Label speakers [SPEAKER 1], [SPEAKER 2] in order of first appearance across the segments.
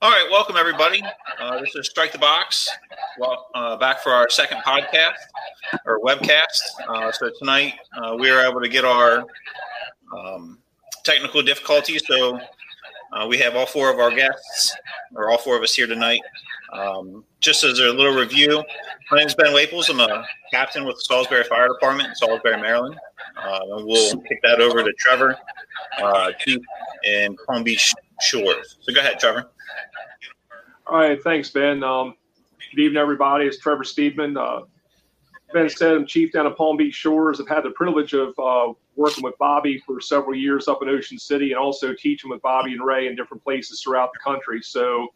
[SPEAKER 1] All right, welcome everybody. Uh, this is Strike the Box. Well, uh, back for our second podcast or webcast. Uh, so tonight uh, we were able to get our um, technical difficulties. So uh, we have all four of our guests, or all four of us here tonight. Um, just as a little review, my name is Ben Waples. I'm a captain with the Salisbury Fire Department in Salisbury, Maryland. Uh, we'll kick that over to Trevor, Keith, and Palm Beach Shores. So go ahead, Trevor.
[SPEAKER 2] All right, thanks, Ben. Um, good evening, everybody. It's Trevor Steedman. Uh, ben said I'm chief down at Palm Beach Shores. I've had the privilege of uh, working with Bobby for several years up in Ocean City and also teaching with Bobby and Ray in different places throughout the country. So,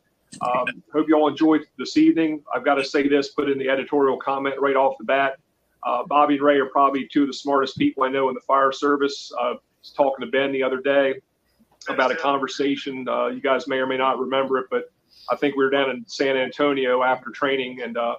[SPEAKER 2] um, hope you all enjoyed this evening. I've got to say this, put in the editorial comment right off the bat. Uh, Bobby and Ray are probably two of the smartest people I know in the fire service. Uh, I was talking to Ben the other day about a conversation. Uh, you guys may or may not remember it, but I think we were down in San Antonio after training, and uh,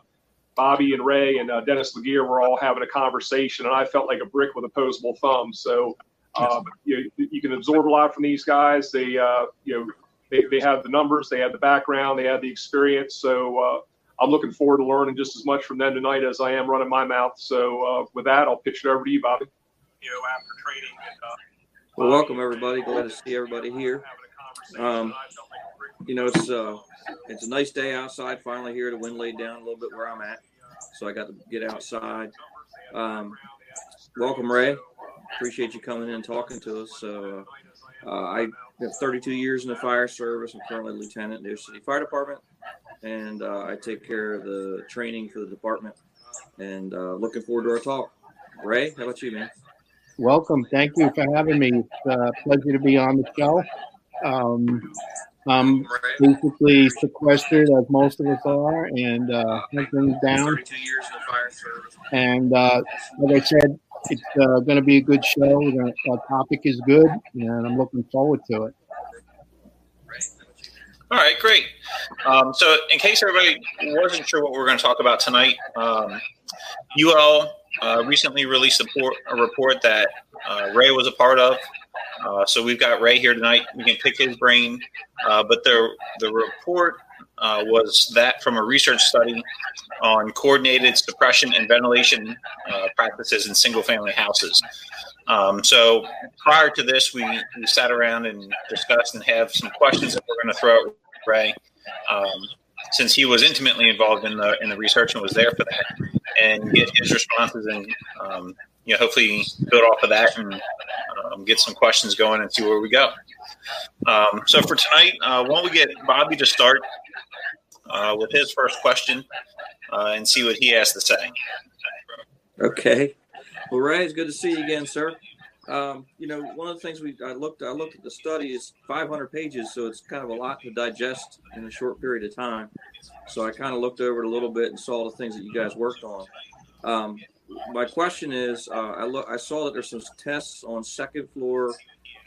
[SPEAKER 2] Bobby and Ray and uh, Dennis LeGear were all having a conversation, and I felt like a brick with opposable thumb. So uh, you, you can absorb a lot from these guys. They uh, you know they, they have the numbers, they have the background, they have the experience. So uh, I'm looking forward to learning just as much from them tonight as I am running my mouth. So uh, with that, I'll pitch it over to you, Bobby.
[SPEAKER 3] You know, after training. And, well, welcome everybody. Glad to see everybody here. Um, you know, it's uh, it's a nice day outside. Finally here, the wind laid down a little bit where I'm at, so I got to get outside. Um, welcome, Ray. Appreciate you coming in and talking to us. So, uh, I have 32 years in the fire service. I'm currently a lieutenant in the City Fire Department, and uh, I take care of the training for the department. And uh, looking forward to our talk. Ray, how about you, man?
[SPEAKER 4] Welcome. Thank you for having me. It's a pleasure to be on the show. Um, I'm basically sequestered, as most of us are, and uh, hunting down. And uh, like I said, it's uh, going to be a good show. The our topic is good, and I'm looking forward to it.
[SPEAKER 1] All right, great. Um, so, in case everybody wasn't sure what we are going to talk about tonight, um, UL uh, recently released a, a report that uh, Ray was a part of uh, so we've got Ray here tonight. We can pick his brain. Uh, but the the report uh, was that from a research study on coordinated suppression and ventilation uh, practices in single family houses. Um, so prior to this, we, we sat around and discussed and have some questions that we're going to throw at Ray. Um, since he was intimately involved in the in the research and was there for that, and get his responses and um, you know hopefully build off of that and um, get some questions going and see where we go. Um, so for tonight, uh, why don't we get Bobby to start uh, with his first question uh, and see what he has to say.
[SPEAKER 3] Okay. Well, Ray, it's good to see you again, sir. Um, you know, one of the things we I looked I looked at the study is 500 pages, so it's kind of a lot to digest in a short period of time. So I kind of looked over it a little bit and saw the things that you guys worked on. Um, my question is, uh, I look, I saw that there's some tests on second floor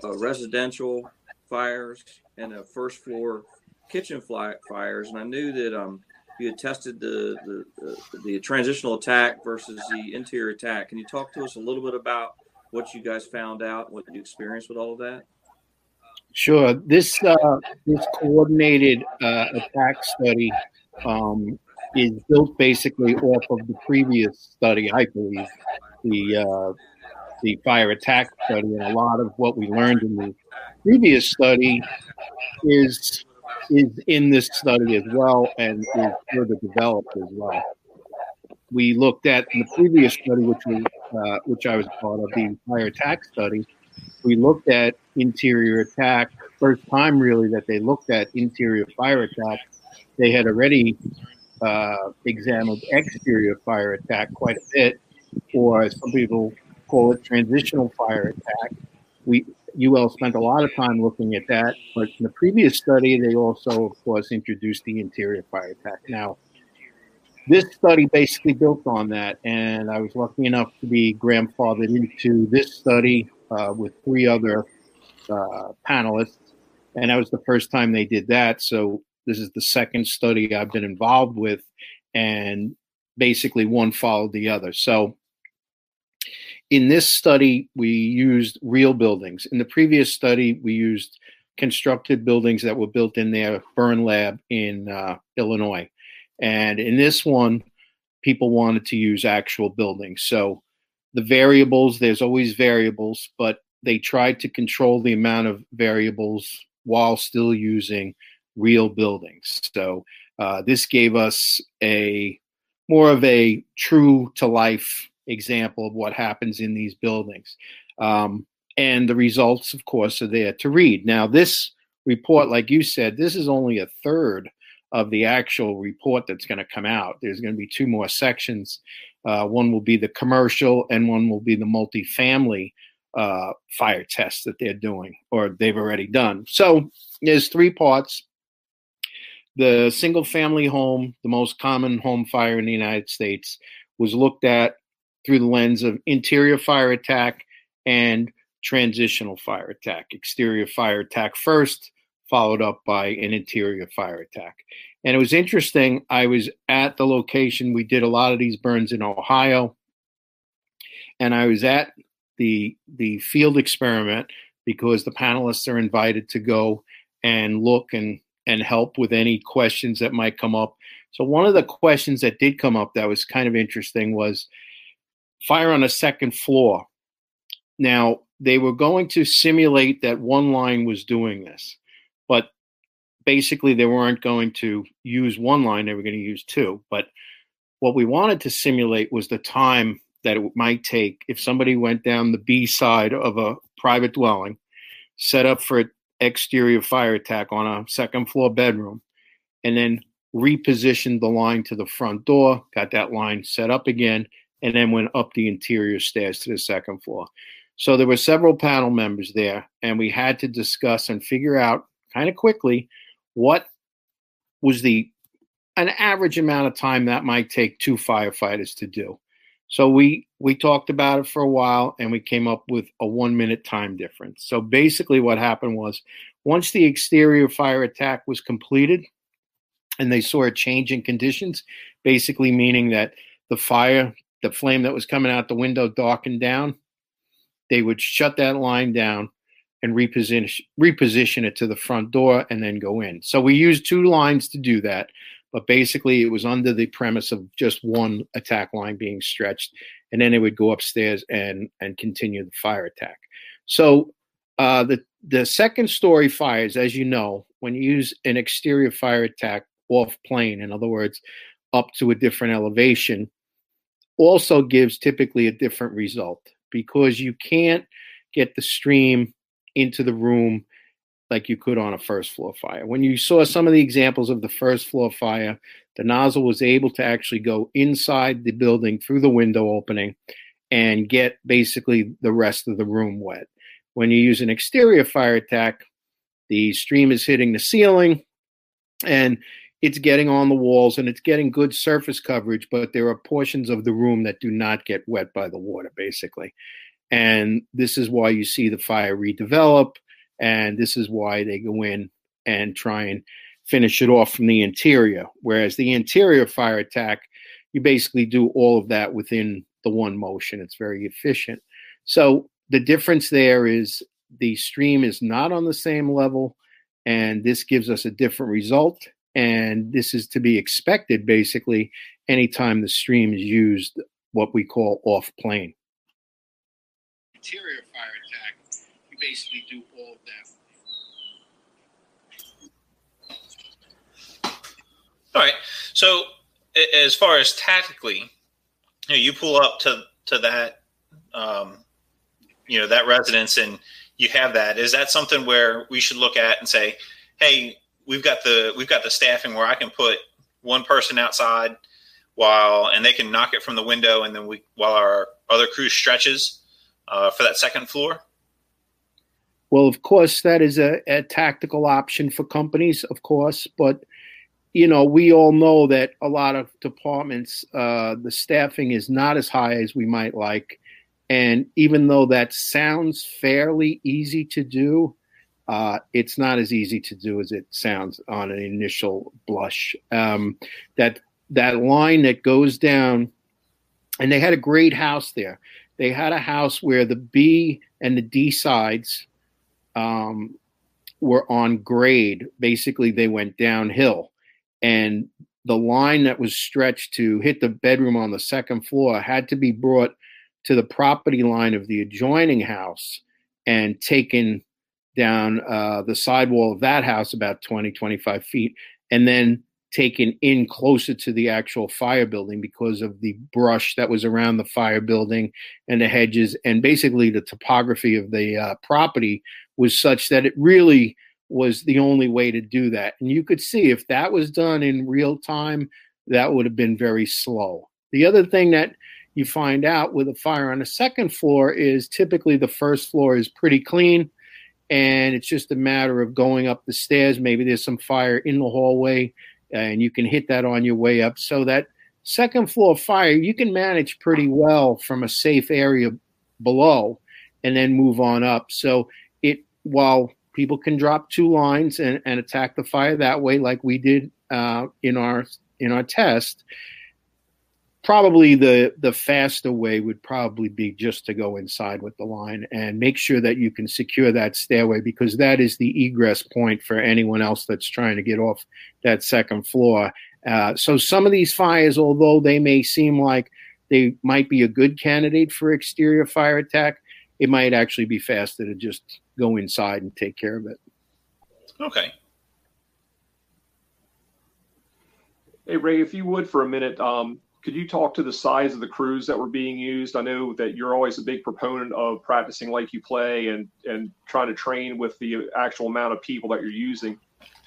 [SPEAKER 3] uh, residential fires and a first floor kitchen fly, fires, and I knew that um, you had tested the, the, the the transitional attack versus the interior attack. Can you talk to us a little bit about what you guys found out, what you experienced with all of that?
[SPEAKER 4] Sure. This uh, this coordinated uh, attack study um, is built basically off of the previous study, I believe, the uh, the fire attack study, and a lot of what we learned in the previous study is is in this study as well, and is further developed as well. We looked at in the previous study, which we uh, which I was part of, the fire attack study. We looked at interior attack first time really that they looked at interior fire attack. They had already uh, examined exterior fire attack quite a bit, or as some people call it transitional fire attack. We UL spent a lot of time looking at that, but in the previous study, they also, of course, introduced the interior fire attack. Now, this study basically built on that, and I was lucky enough to be grandfathered into this study uh, with three other uh, panelists, and that was the first time they did that. So this is the second study I've been involved with, and basically one followed the other. So in this study, we used real buildings. In the previous study, we used constructed buildings that were built in their burn lab in uh, Illinois. And in this one, people wanted to use actual buildings. So the variables, there's always variables, but they tried to control the amount of variables while still using real buildings. So uh, this gave us a more of a true to life example of what happens in these buildings. Um, and the results, of course, are there to read. Now, this report, like you said, this is only a third of the actual report that's going to come out. There's going to be two more sections. Uh, one will be the commercial, and one will be the multifamily uh, fire test that they're doing or they've already done. So there's three parts. The single family home, the most common home fire in the United States, was looked at through the lens of interior fire attack and transitional fire attack. Exterior fire attack first, followed up by an interior fire attack. And it was interesting. I was at the location. We did a lot of these burns in Ohio. And I was at the the field experiment because the panelists are invited to go and look and and help with any questions that might come up. So one of the questions that did come up that was kind of interesting was fire on a second floor. Now, they were going to simulate that one line was doing this, but basically they weren't going to use one line, they were going to use two. But what we wanted to simulate was the time that it might take if somebody went down the B side of a private dwelling, set up for an exterior fire attack on a second floor bedroom, and then repositioned the line to the front door, got that line set up again, and then went up the interior stairs to the second floor. So there were several panel members there, and we had to discuss and figure out kind of quickly what was the an average amount of time that might take two firefighters to do. So we we talked about it for a while and we came up with a 1 minute time difference. So basically what happened was once the exterior fire attack was completed and they saw a change in conditions, basically meaning that the fire, the flame that was coming out the window darkened down, they would shut that line down and reposition reposition it to the front door and then go in. So we used two lines to do that. But basically, it was under the premise of just one attack line being stretched, and then it would go upstairs and and continue the fire attack. So uh, the the second story fires, as you know, when you use an exterior fire attack off plane, in other words, up to a different elevation, also gives typically a different result because you can't get the stream into the room like you could on a first floor fire. When you saw some of the examples of the first floor fire, the nozzle was able to actually go inside the building through the window opening and get basically the rest of the room wet. When you use an exterior fire attack, the stream is hitting the ceiling and it's getting on the walls and it's getting good surface coverage, but there are portions of the room that do not get wet by the water, basically. And this is why you see the fire redevelop and this is why they go in and try and finish it off from the interior. Whereas the interior fire attack, you basically do all of that within the one motion. It's very efficient. So the difference there is the stream is not on the same level, and this gives us a different result. And this is to be expected basically anytime the stream is used what we call off plane.
[SPEAKER 5] Interior fire attack, you basically do all
[SPEAKER 1] right. So as far as tactically, you, know, you pull up to to that, um, you know, that residence, and you have that. Is that something where we should look at and say, hey, we've got the we've got the staffing where I can put one person outside while and they can knock it from the window, and then we while our other crew stretches uh, for that second floor.
[SPEAKER 4] Well, of course, that is a, a tactical option for companies, of course, but you know, we all know that a lot of departments, uh, the staffing is not as high as we might like. And even though that sounds fairly easy to do, uh, it's not as easy to do as it sounds on an initial blush. Um, that that line that goes down, and they had a great house there. They had a house where the B and the D sides um, were on grade. Basically, they went downhill, and the line that was stretched to hit the bedroom on the second floor had to be brought to the property line of the adjoining house and taken down uh, the sidewall of that house about 20, 25 feet, and then taken in closer to the actual fire building because of the brush that was around the fire building and the hedges. And basically, the topography of the uh, property was such that it really was the only way to do that. And you could see if that was done in real time, that would have been very slow. The other thing that you find out with a fire on the second floor is typically the first floor is pretty clean and it's just a matter of going up the stairs. Maybe there's some fire in the hallway and you can hit that on your way up. So that second floor fire, you can manage pretty well from a safe area below and then move on up. So it, while people can drop two lines and, and attack the fire that way, like we did uh, in our in our test, probably the the faster way would probably be just to go inside with the line and make sure that you can secure that stairway because that is the egress point for anyone else that's trying to get off that second floor. Uh, so some of these fires, although they may seem like they might be a good candidate for exterior fire attack, it might actually be faster to just go inside and take care of it.
[SPEAKER 1] Okay.
[SPEAKER 2] Hey Ray, if you would for a minute, um, could you talk to the size of the crews that were being used? I know that you're always a big proponent of practicing like you play and and trying to train with the actual amount of people that you're using.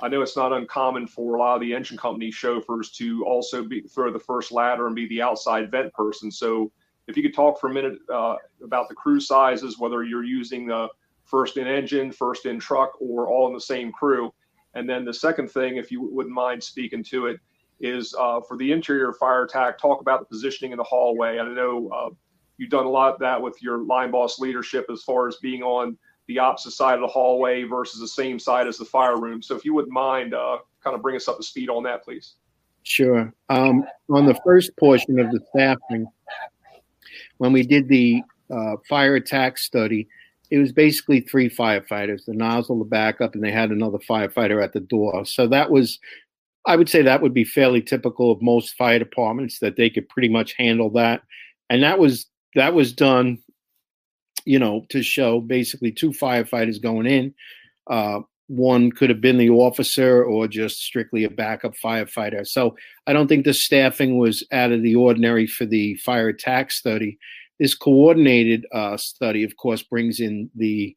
[SPEAKER 2] I know it's not uncommon for a lot of the engine company chauffeurs to also be throw the first ladder and be the outside vent person. So if you could talk for a minute uh, about the crew sizes, whether you're using the first in engine, first in truck, or all in the same crew. And then the second thing, if you wouldn't mind speaking to it, is uh, for the interior fire attack, talk about the positioning in the hallway. I know uh, you've done a lot of that with your line boss leadership as far as being on the opposite side of the hallway versus the same side as the fire room. So if you wouldn't mind, uh, kind of bring us up to speed on that, please.
[SPEAKER 4] Sure. Um, on the first portion of the staffing, when we did the uh, fire attack study, it was basically three firefighters the nozzle, the backup, and they had another firefighter at the door. So that was I would say that would be fairly typical of most fire departments that they could pretty much handle that. And that was that was done, you know, to show basically two firefighters going in. Uh, one could have been the officer or just strictly a backup firefighter. So I don't think the staffing was out of the ordinary for the fire attack study. This coordinated uh, study, of course, brings in the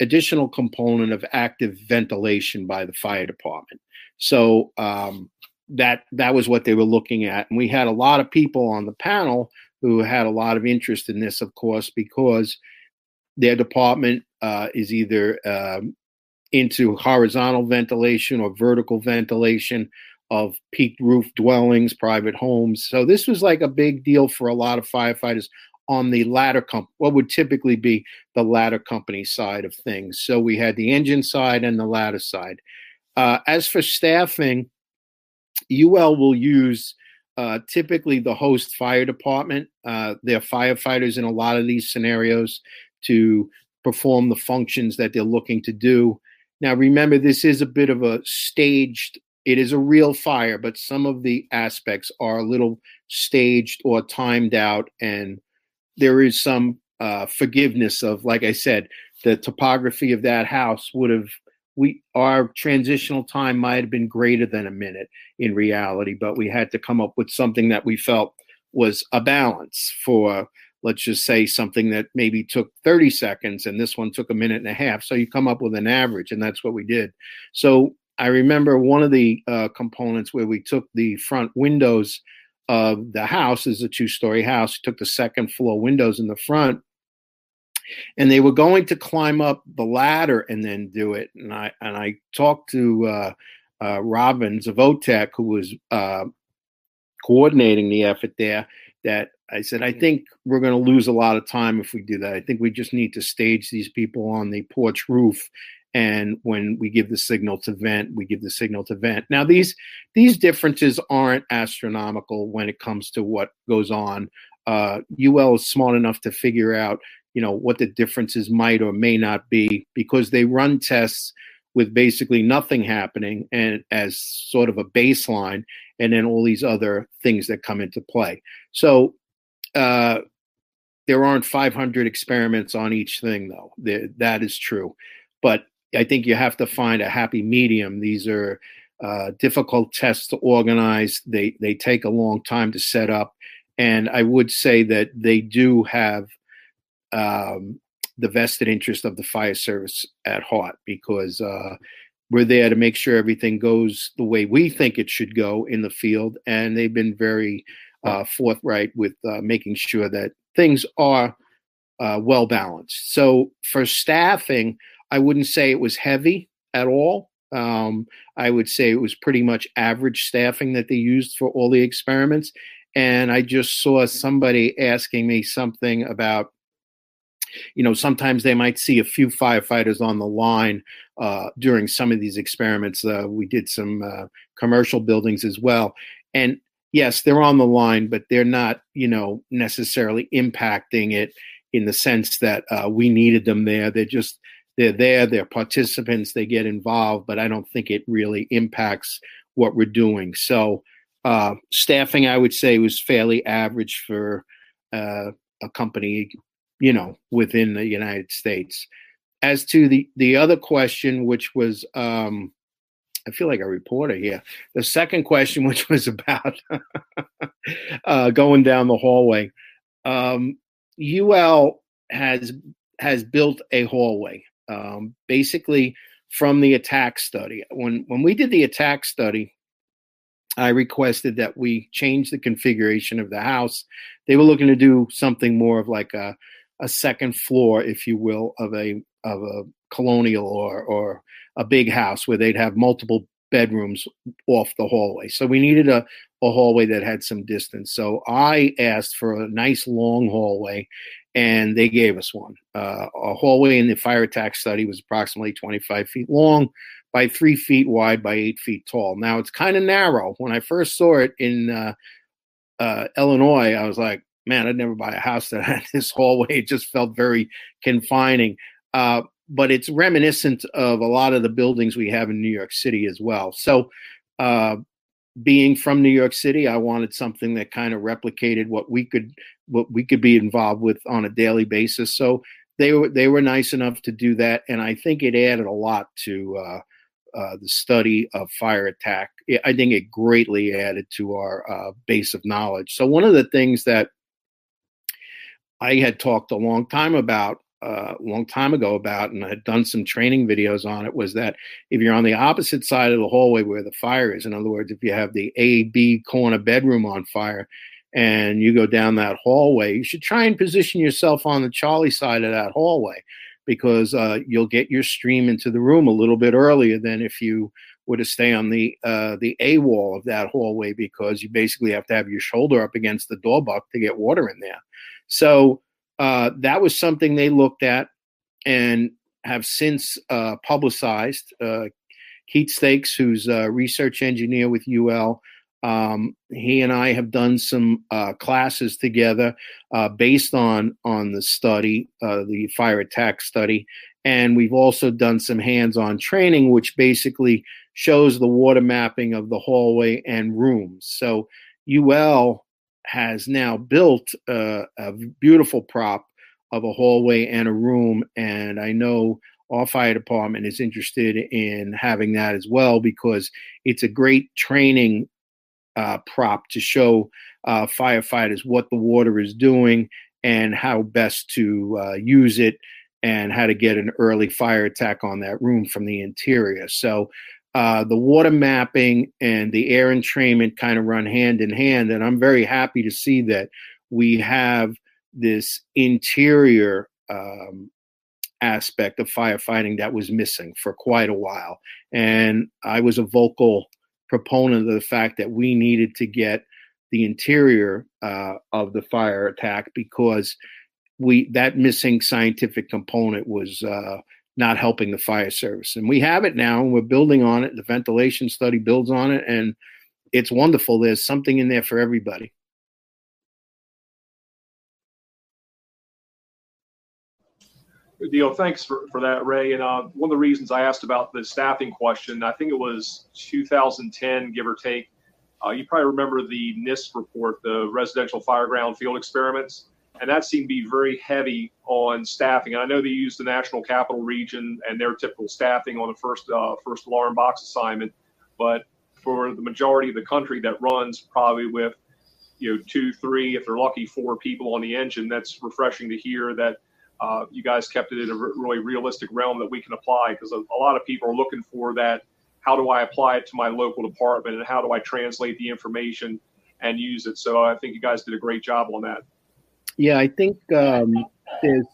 [SPEAKER 4] additional component of active ventilation by the fire department. So um, that that was what they were looking at, and we had a lot of people on the panel who had a lot of interest in this, of course, because their department uh, is either um, into horizontal ventilation or vertical ventilation of peaked roof dwellings, private homes. So this was like a big deal for a lot of firefighters on the ladder company, what would typically be the ladder company side of things. So we had the engine side and the ladder side. Uh, as for staffing, UL will use uh, typically the host fire department. Uh, firefighters in a lot of these scenarios to perform the functions that they're looking to do. Now, remember, this is a bit of a staged, it is a real fire, but some of the aspects are a little staged or timed out, and there is some uh, forgiveness of, like I said, the topography of that house would have we our transitional time might have been greater than a minute in reality, but we had to come up with something that we felt was a balance for let's just say something that maybe took 30 seconds and this one took a minute and a half. So you come up with an average, and that's what we did. So I remember one of the uh, components where we took the front windows of the house is a two story house, took the second floor windows in the front and they were going to climb up the ladder and then do it. And I and I talked to uh, uh, Robin Zevotek, who was uh, coordinating the effort there. That I said, I think we're going to lose a lot of time if we do that. I think we just need to stage these people on the porch roof and when we give the signal to vent we give the signal to vent now these these differences aren't astronomical when it comes to what goes on uh, ul is smart enough to figure out you know what the differences might or may not be because they run tests with basically nothing happening and as sort of a baseline, and then all these other things that come into play. So uh, there aren't 500 experiments on each thing, though. That is true, but I think you have to find a happy medium. These are uh, difficult tests to organize. They they take a long time to set up, and I would say that they do have um, the vested interest of the fire service at heart because uh, we're there to make sure everything goes the way we think it should go in the field, and they've been very uh, forthright with uh, making sure that things are uh, well balanced. So for staffing, I wouldn't say it was heavy at all. Um, I would say it was pretty much average staffing that they used for all the experiments. And I just saw somebody asking me something about you know, sometimes they might see a few firefighters on the line uh, during some of these experiments. Uh, we did some uh, commercial buildings as well. And yes, they're on the line, but they're not, you know, necessarily impacting it in the sense that uh, we needed them there. They're just, they're there, they're participants, they get involved, but I don't think it really impacts what we're doing. So, uh, staffing, I would say, was fairly average for uh, a company you know, within the United States. As to the the other question, which was, um, I feel like a reporter here. The second question, which was about uh, going down the hallway, um, UL has has built a hallway, um, basically from the attack study. When when we did the attack study, I requested that we change the configuration of the house. They were looking to do something more of like a a second floor, if you will, of a of a colonial or or a big house where they'd have multiple bedrooms off the hallway. So we needed a, a hallway that had some distance. So I asked for a nice long hallway and they gave us one. Uh, a hallway in the fire attack study was approximately 25 feet long by three feet wide by eight feet tall. Now it's kind of narrow. When I first saw it in uh, uh, Illinois, I was like, man, I'd never buy a house that had this hallway. It just felt very confining. Uh, but it's reminiscent of a lot of the buildings we have in New York City as well. So, uh, being from New York City, I wanted something that kind of replicated what we could what we could be involved with on a daily basis. So they were they were nice enough to do that, and I think it added a lot to uh, uh, the study of fire attack. I think it greatly added to our uh, base of knowledge. So one of the things that I had talked a long time about, a uh, long time ago about, and I had done some training videos on it, was that if you're on the opposite side of the hallway where the fire is, in other words, if you have the A, B corner bedroom on fire and you go down that hallway, you should try and position yourself on the Charlie side of that hallway because uh, you'll get your stream into the room a little bit earlier than if you were to stay on the uh, the A wall of that hallway because you basically have to have your shoulder up against the door buck to get water in there. So uh, that was something they looked at and have since uh, publicized. Uh, Keith Stakes, who's a research engineer with UL, um, he and I have done some uh, classes together uh, based on on the study, the fire attack study, and we've also done some hands-on training, which basically shows the water mapping of the hallway and rooms. So UL has now built a, a beautiful prop of a hallway and a room. And I know our fire department is interested in having that as well because it's a great training uh, prop to show uh, firefighters what the water is doing and how best to uh, use it and how to get an early fire attack on that room from the interior. So uh, the water mapping and the air entrainment kind of run hand in hand. And I'm very happy to see that we have this interior um, aspect of firefighting that was missing for quite a while. And I was a vocal proponent of the fact that we needed to get the interior uh, of the fire attack because we that missing scientific component was uh, not helping the fire service. And we have it now, and we're building on it. The ventilation study builds on it, and it's wonderful. There's something in there for everybody.
[SPEAKER 2] Good deal. Thanks for, for that, Ray. And uh, one of the reasons I asked about the staffing question, I think it was 2010, give or take. Uh, you probably remember the NIST report, the residential fireground field experiments, and that seemed to be very heavy on staffing. And I know they used the National Capital Region and their typical staffing on the first uh, first alarm box assignment, but for the majority of the country that runs probably with you know two, three, if they're lucky, four people on the engine. That's refreshing to hear that uh, you guys kept it in a really realistic realm that we can apply because a, a lot of people are looking for that. How do I apply it to my local department and how do I translate the information and use it? So I think you guys did a great job on that.
[SPEAKER 4] Yeah, I think um, there's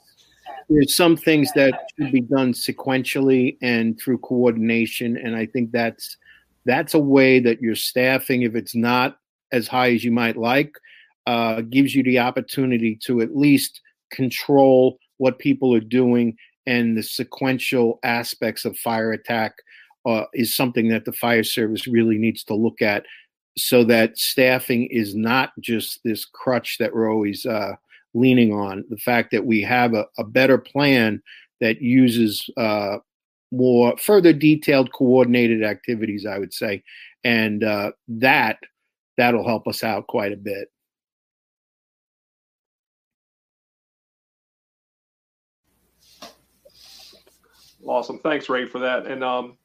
[SPEAKER 4] there's some things that should be done sequentially and through coordination, and I think that's that's a way that your staffing, if it's not as high as you might like, uh, gives you the opportunity to at least control what people are doing and the sequential aspects of fire attack uh, is something that the fire service really needs to look at so that staffing is not just this crutch that we're always uh, leaning on. The fact that we have a, a better plan that uses uh, more further detailed coordinated activities, I would say, and uh, that that'll help us out quite a bit.
[SPEAKER 2] Awesome. Thanks, Ray, for that. And um,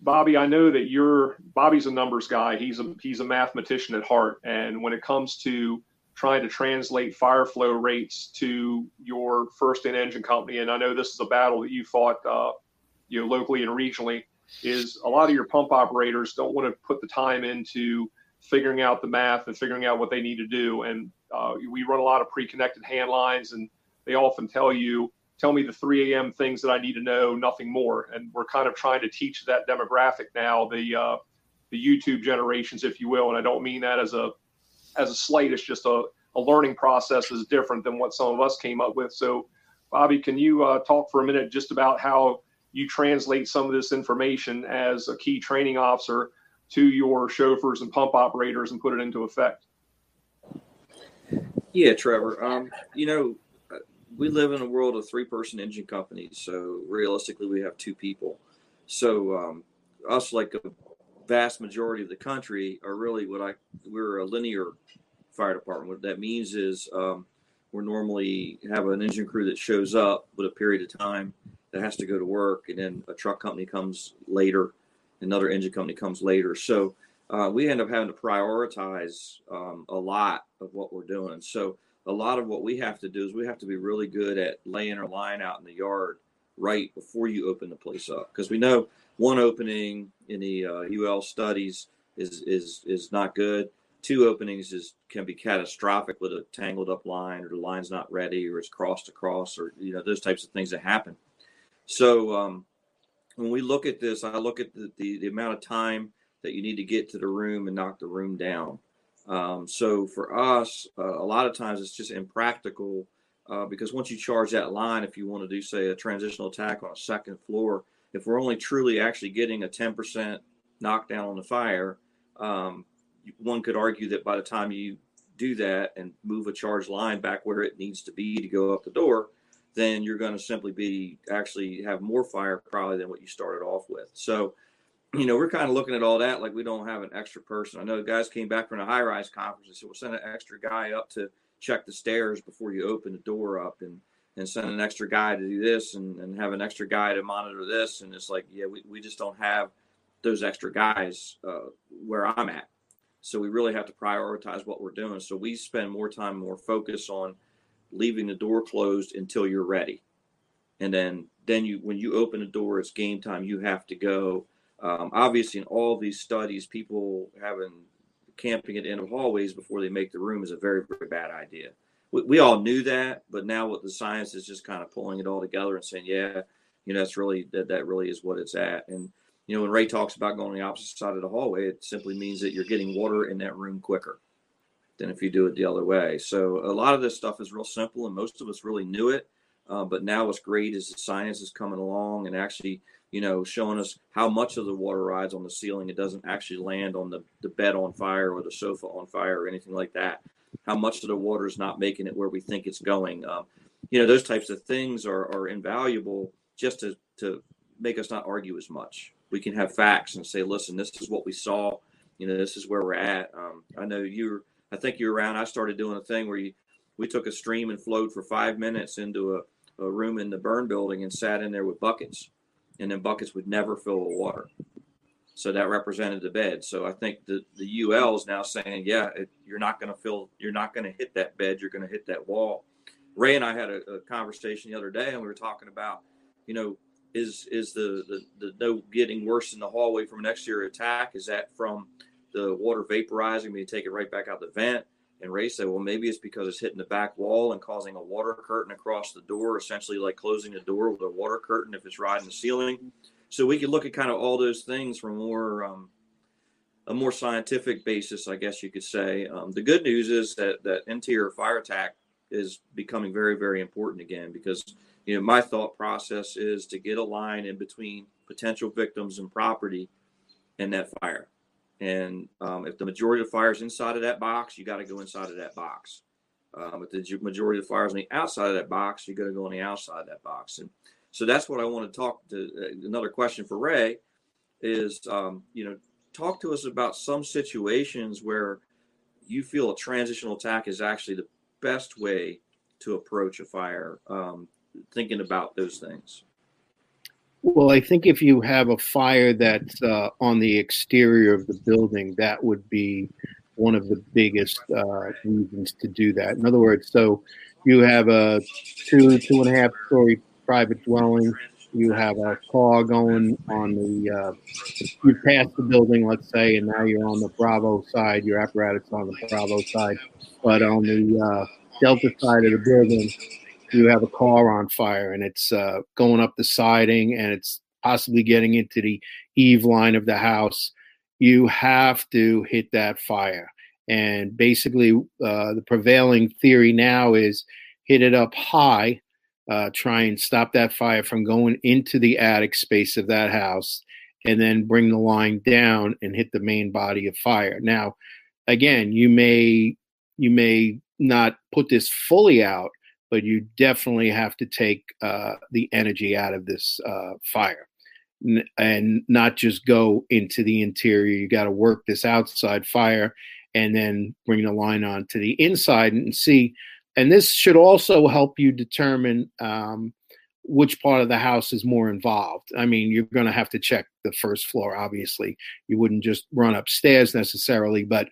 [SPEAKER 2] Bobby, I know that you're Bobby's a numbers guy. He's a he's a mathematician at heart. And when it comes to trying to translate fire flow rates to your first in engine company, and I know this is a battle that you fought, uh, you know, locally and regionally, is a lot of your pump operators don't want to put the time into figuring out the math and figuring out what they need to do. And uh, we run a lot of pre-connected hand lines, and they often tell you tell me the 3 a.m. things that I need to know, nothing more. And we're kind of trying to teach that demographic now, the uh, the YouTube generations, if you will. And I don't mean that as a as a slight. It's just a, a learning process is different than what some of us came up with. So, Bobby, can you uh, talk for a minute just about how you translate some of this information as a key training officer to your chauffeurs and pump operators and put it into effect?
[SPEAKER 3] Yeah, Trevor. Um, you know, we live in a world of three person engine companies. So realistically, we have two people. So um, us, like a vast majority of the country, are really what I we're a linear fire department. What that means is um, we're normally have an engine crew that shows up with a period of time that has to go to work, and then a truck company comes later, another engine company comes later. So uh, we end up having to prioritize um, a lot of what we're doing. So a lot of what we have to do is we have to be really good at laying our line out in the yard right before you open the place up because we know one opening in the uh, UL studies is is is not good. Two openings is can be catastrophic with a tangled up line or the line's not ready or it's crossed across or you know those types of things that happen. So um, when we look at this, I look at the, the, the amount of time that you need to get to the room and knock the room down. Um, so for us, uh, a lot of times it's just impractical uh, because once you charge that line, if you want to do, say, a transitional attack on a second floor, if we're only truly actually getting a 10% knockdown on the fire, um, one could argue that by the time you do that and move a charge line back where it needs to be to go up the door, then you're going to simply be actually have more fire probably than what you started off with. So you know, we're kind of looking at all that like we don't have an extra person. I know guys came back from a high rise conference and said, we'll send an extra guy up to check the stairs before you open the door up and, and send an extra guy to do this and, and have an extra guy to monitor this. And it's like, yeah, we, we just don't have those extra guys uh, where I'm at. So we really have to prioritize what we're doing. So we spend more time, more focus on leaving the door closed until you're ready. And then, then you, when you open the door, it's game time. You have to go um, obviously, in all these studies, people having camping at the end of hallways before they make the room is a very, very bad idea. We, we all knew that, but now what the science is just kind of pulling it all together and saying, yeah, you know, that's really that that really is what it's at. And you know, when Ray talks about going on the opposite side of the hallway, it simply means that you're getting water in that room quicker than if you do it the other way. So a lot of this stuff is real simple, and most of us really knew it. Uh, but now what's great is the science is coming along and actually you know, showing us how much of the water rides on the ceiling. It doesn't actually land on the, the bed on fire or the sofa on fire or anything like that. How much of the water is not making it where we think it's going. Um, you know, those types of things are, are invaluable just to, to make us not argue as much. We can have facts and say, listen, this is what we saw. You know, this is where we're at. Um, I know you were, I think you're around. I started doing a thing where you, we took a stream and flowed for five minutes into a, a room in the burn building and sat in there with buckets. And then buckets would never fill with water. So that represented the bed. So I think the, the UL is now saying, yeah, it, you're not going to fill, you're not going to hit that bed. You're going to hit that wall. Ray and I had a, a, conversation the other day, and we were talking about, you know, is is the, the the no getting worse in the hallway from an exterior attack? Is that from the water vaporizing? We take it right back out the vent. And Ray said, well, maybe it's because it's hitting the back wall and causing a water curtain across the door, essentially like closing the door with a water curtain if it's riding the ceiling. So we could look at kind of all those things from more um, a more scientific basis, I guess you could say. Um, the good news is that that interior fire attack is becoming very, very important again because you know my thought process is to get a line in between potential victims and property and that fire. And um, if the majority of the fire is inside of that box, you got to go inside of that box. Um, if the majority of the fire is on the outside of that box, you got to go on the outside of that box. And so that's what I want to talk to. Uh, another question for Ray is, um, you know, talk to us about some situations where you feel a transitional attack is actually the best way to approach a fire? Um, thinking about those things.
[SPEAKER 4] Well, I think if you have a fire that's uh, on the exterior of the building, that would be one of the biggest uh, reasons to do that. In other words, so you have a two, two and a half story private dwelling. You have a car going on the, uh, you pass the building, let's say, and now you're on the Bravo side. Your apparatus on the Bravo side, but on the uh, Delta side of the building, you have a car on fire and it's uh, going up the siding and it's possibly getting into the eave line of the house. You have to hit that fire. And basically, uh, the prevailing theory now is hit it up high, uh, try and stop that fire from going into the attic space of that house, and then bring the line down and hit the main body of fire. Now, again, you may you may not put this fully out, but you definitely have to take uh, the energy out of this uh, fire N- and not just go into the interior. You got to work this outside fire and then bring the line on to the inside and see. And this should also help you determine um, which part of the house is more involved. I mean, you're going to have to check the first floor, obviously. You wouldn't just run upstairs necessarily, but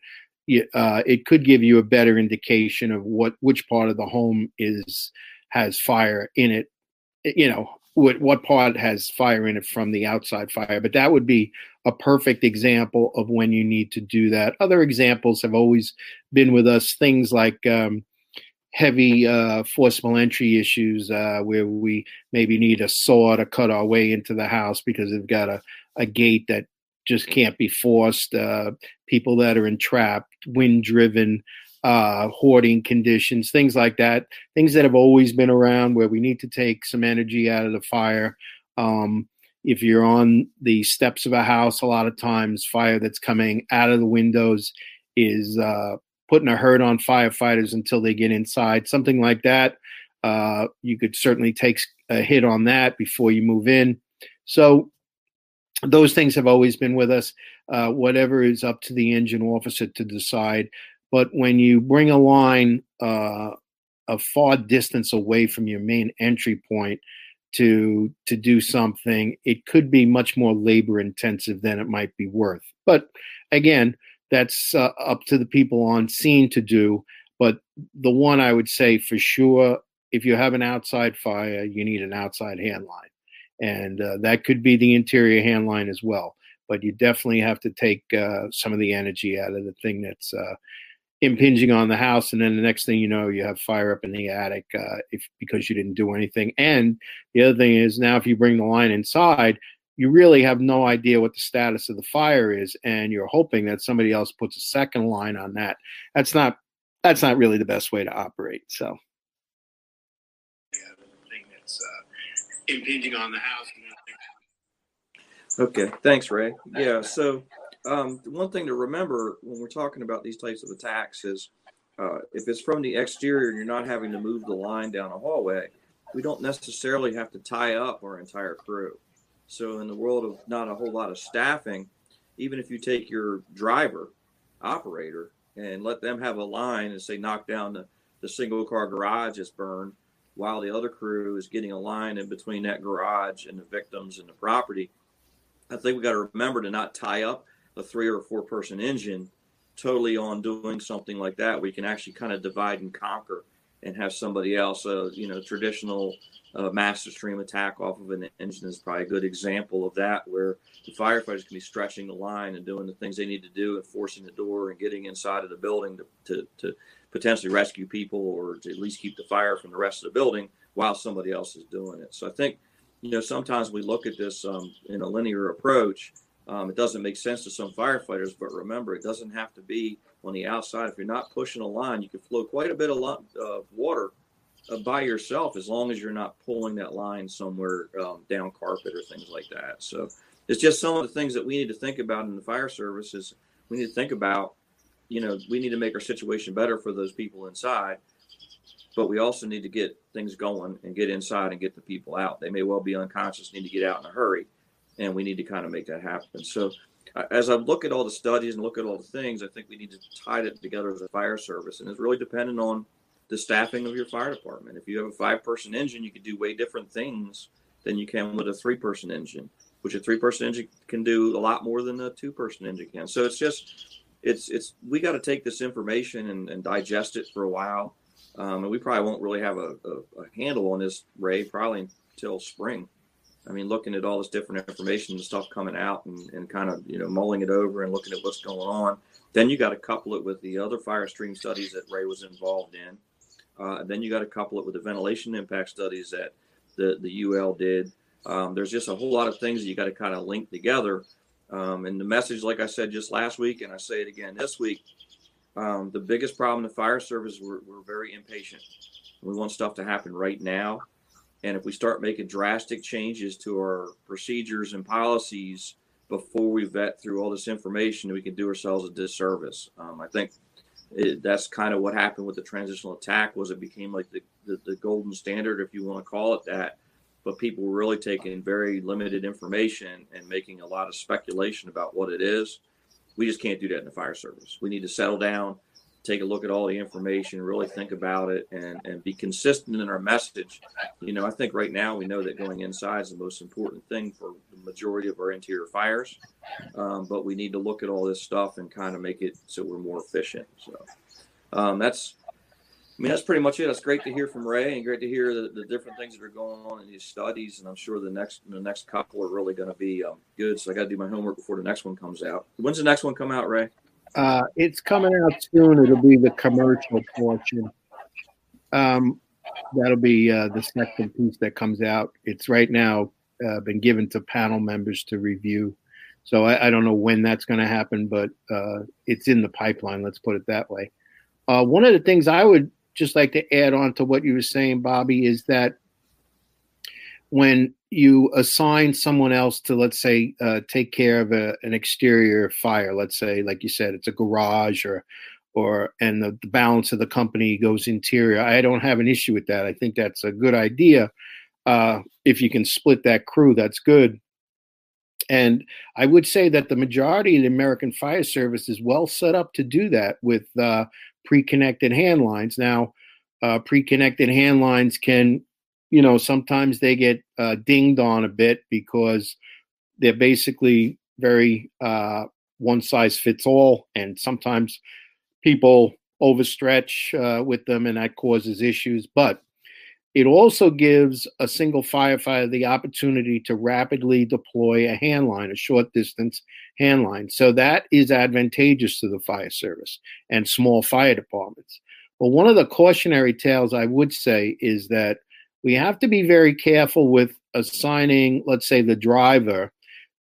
[SPEAKER 4] uh, it could give you a better indication of what which part of the home is has fire in it. You know what what part has fire in it from the outside fire. But that would be a perfect example of when you need to do that. Other examples have always been with us. Things like um, heavy uh, forcible entry issues uh, where we maybe need a saw to cut our way into the house because they've got a, a gate that just can't be forced. Uh, people that are entrapped, wind driven, uh, hoarding conditions, things like that. Things that have always been around where we need to take some energy out of the fire. Um, if you're on the steps of a house, a lot of times fire that's coming out of the windows is uh, putting a hurt on firefighters until they get inside. Something like that. Uh, you could certainly take a hit on that before you move in. So those things have always been with us. Uh, whatever is up to the engine officer to decide. But when you bring a line uh, a far distance away from your main entry point to to do something, it could be much more labor intensive than it might be worth. But again, that's uh, up to the people on scene to do. But the one I would say for sure, if you have an outside fire, you need an outside hand line and uh, that could be the interior hand line as well. But you definitely have to take uh, some of the energy out of the thing that's uh, impinging on the house, and then the next thing you know, you have fire up in the attic uh, if because you didn't do anything. And the other thing is now, if you bring the line inside, you really have no idea what the status of the fire is, and you're hoping that somebody else puts a second line on that. That's not that's not really the best way to operate. So.
[SPEAKER 5] Yeah, the thing that's uh, impinging on the house.
[SPEAKER 3] Okay, thanks, Ray. Yeah, so um, one thing to remember when we're talking about these types of attacks is uh, if it's from the exterior and you're not having to move the line down a hallway, we don't necessarily have to tie up our entire crew. So, in the world of not a whole lot of staffing, even if you take your driver, operator, and let them have a line and say knock down the, the single car garage is burned, while the other crew is getting a line in between that garage and the victims and the property. I think we got to remember to not tie up a three or four person engine totally on doing something like that. We can actually kind of divide and conquer and have somebody else, uh, you know, traditional uh, master stream attack off of an engine is probably a good example of that, where the firefighters can be stretching the line and doing the things they need to do and forcing the door and getting inside of the building to, to, to potentially rescue people or to at least keep the fire from the rest of the building while somebody else is doing it. So I think, you know, sometimes we look at this um, in a linear approach. Um, it doesn't make sense to some firefighters, but remember, it doesn't have to be on the outside. If you're not pushing a line, you can flow quite a bit of water uh, by yourself as long as you're not pulling that line somewhere um, down carpet or things like that. So it's just some of the things that we need to think about in the fire service is we need to think about, you know, we need to make our situation better for those people inside, but we also need to get things going and get inside and get the people out. They may well be unconscious, need to get out in a hurry, and we need to kind of make that happen. So as I look at all the studies and look at all the things, I think we need to tie it together as a fire service, and it's really dependent on the staffing of your fire department. If you have a five-person engine, you can do way different things than you can with a three-person engine, which a three-person engine can do a lot more than a two-person engine can. So it's just, it's it's we got to take this information and, and, digest it for a while, um, and we probably won't really have a, a, a handle on this, Ray, probably until spring. I mean, looking at all this different information and stuff coming out and, and kind of, you know, mulling it over and looking at what's going on. Then you got to couple it with the other fire stream studies that Ray was involved in. Uh, then you got to couple it with the ventilation impact studies that the, the UL did. Um, there's just a whole lot of things that you got to kind of link together. Um, and the message, like I said just last week, and I say it again this week, um, the biggest problem in the fire service, we're, we're very impatient. We want stuff to happen right now. And if we start making drastic changes to our procedures and policies before we vet through all this information, we can do ourselves a disservice. Um, I think it, that's kind of what happened with the transitional attack was it became like the, the, the golden standard, if you want to call it that. But people were really taking very limited information and making a lot of speculation about what it is. We just can't do that in the fire service. We need to settle down, take a look at all the information, really think about it, and, and be consistent in our message. You know, I think right now we know that going inside is the most important thing for the majority of our interior fires, um, but we need to look at all this stuff and kind of make it so we're more efficient. So um, that's, I mean, that's pretty much it. It's great to hear from Ray and great to hear the, the, different things that are going on in these studies. And I'm sure the next the next couple are really going to be um, good. So I got to do my homework before the next one comes out. When's the next one come out, Ray?
[SPEAKER 4] Uh, it's coming out soon. It'll be the commercial portion. Um, that'll be uh, the second piece that comes out. It's right now uh, been given to panel members to review. So I, I don't know when that's going to happen, but uh, it's in the pipeline. Let's put it that way. Uh, one of the things I would just like to add on to what you were saying, Bobby, is that when you assign someone else to let's say uh, take care of a, an exterior fire let's say like you said it's a garage or or and the, the, balance of the company goes interior i don't have an issue with that. I think that's a good idea. Uh, if you can split that crew that's good. And i would say that the majority of the american fire service is well set up to do that with uh, pre-connected hand lines now uh, pre-connected hand lines can you know, sometimes they get uh, dinged on a bit because they're basically very uh, one size fits all, and sometimes people overstretch uh, with them, and that causes issues. But it also gives a single firefighter the opportunity to rapidly deploy a handline, a short distance handline. So that is advantageous to the fire service and small fire departments. But one of the cautionary tales I would say is that we have to be very careful with assigning, let's say, the driver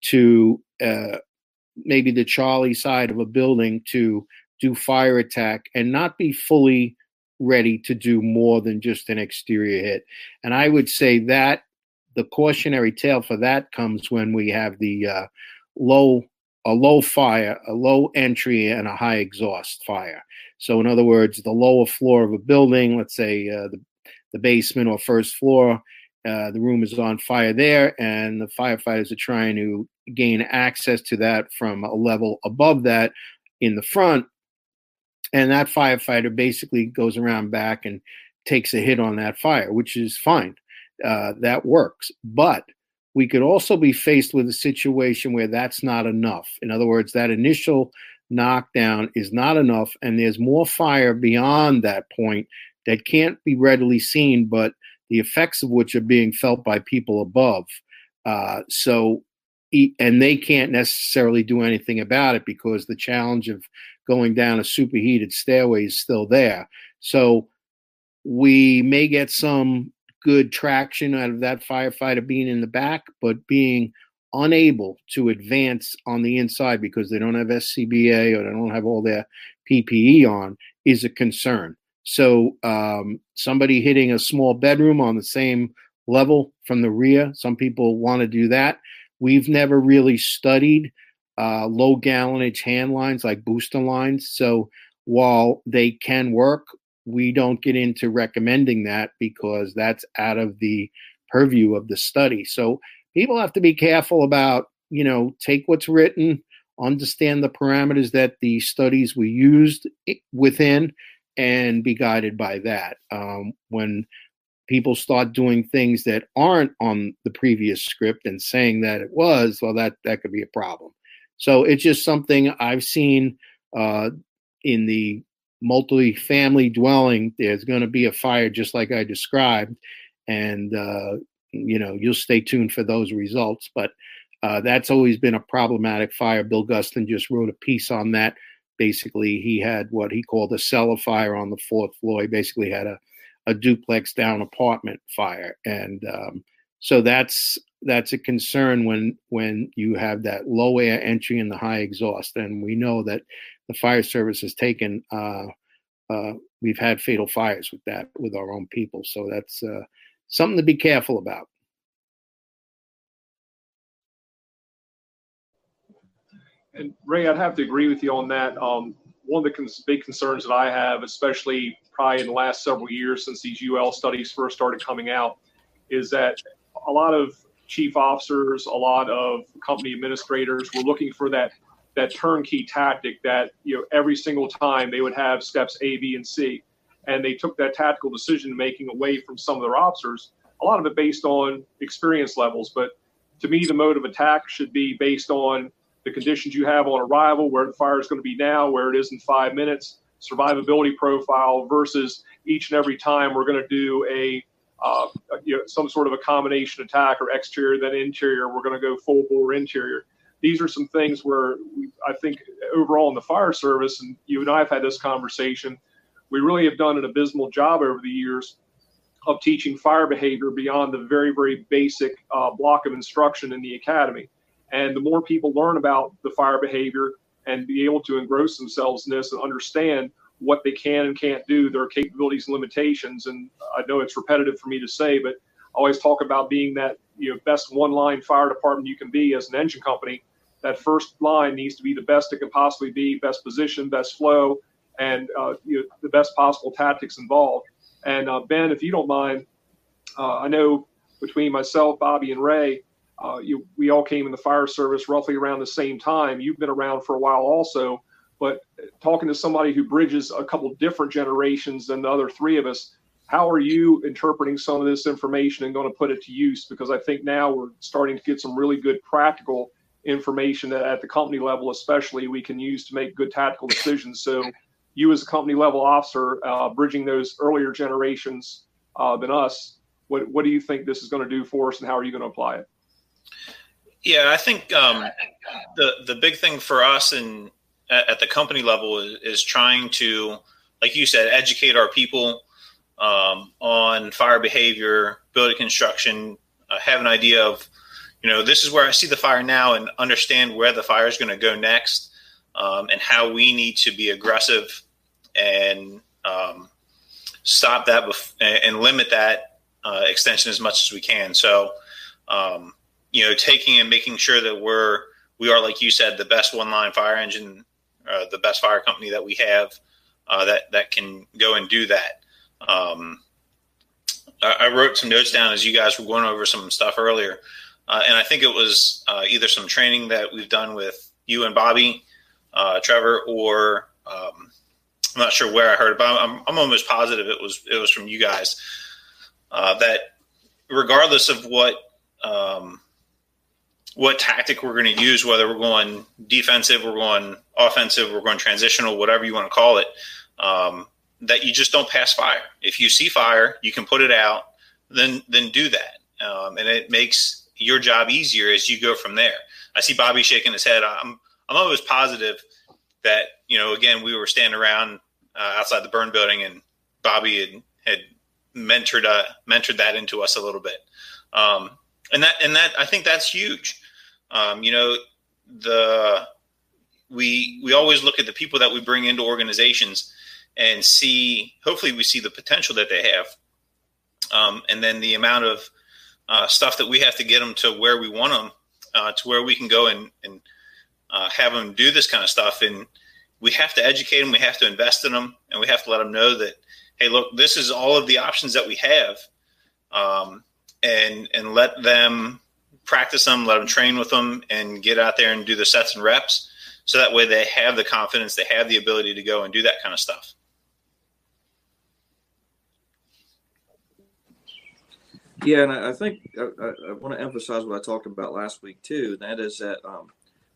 [SPEAKER 4] to uh, maybe the Charlie side of a building to do fire attack and not be fully ready to do more than just an exterior hit. And I would say that the cautionary tale for that comes when we have the uh, low a low fire, a low entry, and a high exhaust fire. So, in other words, the lower floor of a building, let's say uh, the, the basement or first floor, uh, the room is on fire there, and the firefighters are trying to gain access to that from a level above that in the front. And that firefighter basically goes around back and takes a hit on that fire, which is fine. Uh, that works. But we could also be faced with a situation where that's not enough. In other words, that initial knockdown is not enough, and there's more fire beyond that point that can't be readily seen, but the effects of which are being felt by people above. Uh, so, and they can't necessarily do anything about it because the challenge of going down a superheated stairway is still there. So, we may get some good traction out of that firefighter being in the back, but being unable to advance on the inside because they don't have SCBA or they don't have all their PPE on is a concern. So, um, somebody hitting a small bedroom on the same level from the rear, some people want to do that. We've never really studied uh, low gallonage hand lines like booster lines. So, while they can work, we don't get into recommending that because that's out of the purview of the study. So people have to be careful about, you know, take what's written, understand the parameters that the studies were used within, and be guided by that. Um, when people start doing things that aren't on the previous script and saying that it was, well, that that could be a problem. So it's just something I've seen uh, in the multi-family dwelling, there's going to be a fire just like I described, and uh, you know you'll stay tuned for those results. But uh, that's always been a problematic fire. Bill Gustin just wrote a piece on that. Basically, he had what he called a cellar fire on the fourth floor. He basically had a, a duplex down apartment fire, and um, so that's that's a concern when when you have that low air entry and the high exhaust. And we know that the fire service has taken. Uh, uh, we've had fatal fires with that with our own people, so that's uh, something to be careful about.
[SPEAKER 2] And Ray, I'd have to agree with you on that. Um, one of the cons- big concerns that I have, especially probably in the last several years since these UL studies first started coming out, is that a lot of chief officers, a lot of company administrators were looking for that that turnkey tactic that you know every single time they would have steps A, B, and C, and they took that tactical decision making away from some of their officers. A lot of it based on experience levels, but to me, the mode of attack should be based on the conditions you have on arrival, where the fire is going to be now, where it is in five minutes, survivability profile versus each and every time we're going to do a uh, you know, some sort of a combination attack or exterior then interior. We're going to go full bore interior these are some things where we, I think overall in the fire service, and you and I have had this conversation, we really have done an abysmal job over the years of teaching fire behavior beyond the very, very basic uh, block of instruction in the academy. And the more people learn about the fire behavior and be able to engross themselves in this and understand what they can and can't do, their capabilities and limitations. And I know it's repetitive for me to say, but I always talk about being that you know best one line fire department you can be as an engine company that first line needs to be the best it can possibly be, best position, best flow, and uh, you know, the best possible tactics involved. And uh, Ben, if you don't mind, uh, I know between myself, Bobby, and Ray, uh, you, we all came in the fire service roughly around the same time. You've been around for a while also, but talking to somebody who bridges a couple different generations than the other three of us, how are you interpreting some of this information and going to put it to use? Because I think now we're starting to get some really good practical information that at the company level, especially, we can use to make good tactical decisions. So, you as a company level officer, uh, bridging those earlier generations uh, than us, what what do you think this is going to do for us, and how are you going to apply it?
[SPEAKER 1] Yeah, I think um, the the big thing for us and at, at, the company level is, is, trying to, like you said, educate our people um, on fire behavior, building construction, uh, have an idea of you know, this is where I see the fire now and understand where the fire is going to go next um, and how we need to be aggressive and um, stop that bef- and limit that uh, extension as much as we can. So, um, you know, taking and making sure that we're we are, like you said, the best one line fire engine, uh, the best fire company that we have uh, that that can go and do that. Um, I, I, wrote some notes down as you guys were going over some stuff earlier, uh, and I think it was uh, either some training that we've done with you and Bobby, uh, Trevor, or um, I'm not sure where I heard it, but I'm, I'm almost positive it was it was from you guys uh, that regardless of what um, what tactic we're going to use, whether we're going defensive, we're going offensive, we're going transitional, whatever you want to call it, um, that you just don't pass fire. If you see fire, you can put it out, then then do that, um, and it makes your job easier as you go from there. I see Bobby shaking his head. I'm I'm always positive that you know again we were standing around uh, outside the burn building and Bobby had, had mentored uh, mentored that into us a little bit, um, and that and that I think that's huge. Um, you know, the we we always look at the people that we bring into organizations and see. Hopefully, we see the potential that they have, um, and then the amount of uh, stuff that we have to get them to where we want them, uh, to where we can go and and uh, have them do this kind of stuff. And we have to educate them. We have to invest in them, and we have to let them know that hey, look, this is all of the options that we have, um, and and let them practice them, let them train with them, and get out there and do the sets and reps. So that way they have the confidence, they have the ability to go and do that kind of stuff.
[SPEAKER 3] Yeah, and I think I, I, I want to emphasize what I talked about last week too. And that is that um,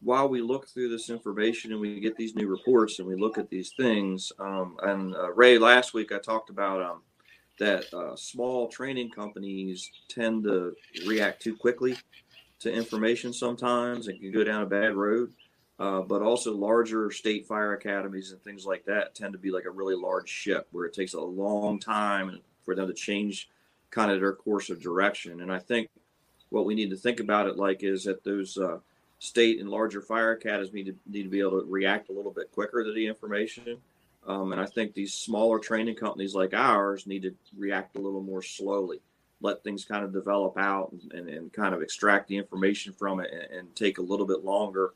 [SPEAKER 3] while we look through this information and we get these new reports and we look at these things, um, and uh, Ray, last week I talked about um, that uh, small training companies tend to react too quickly to information sometimes and can go down a bad road. Uh, but also larger state fire academies and things like that tend to be like a really large ship where it takes a long time for them to change kind of their course of direction. And I think what we need to think about it like is that those uh, state and larger fire academies need to, need to be able to react a little bit quicker to the information. Um, and I think these smaller training companies like ours need to react a little more slowly, let things kind of develop out and, and, and kind of extract the information from it and, and, take a little bit longer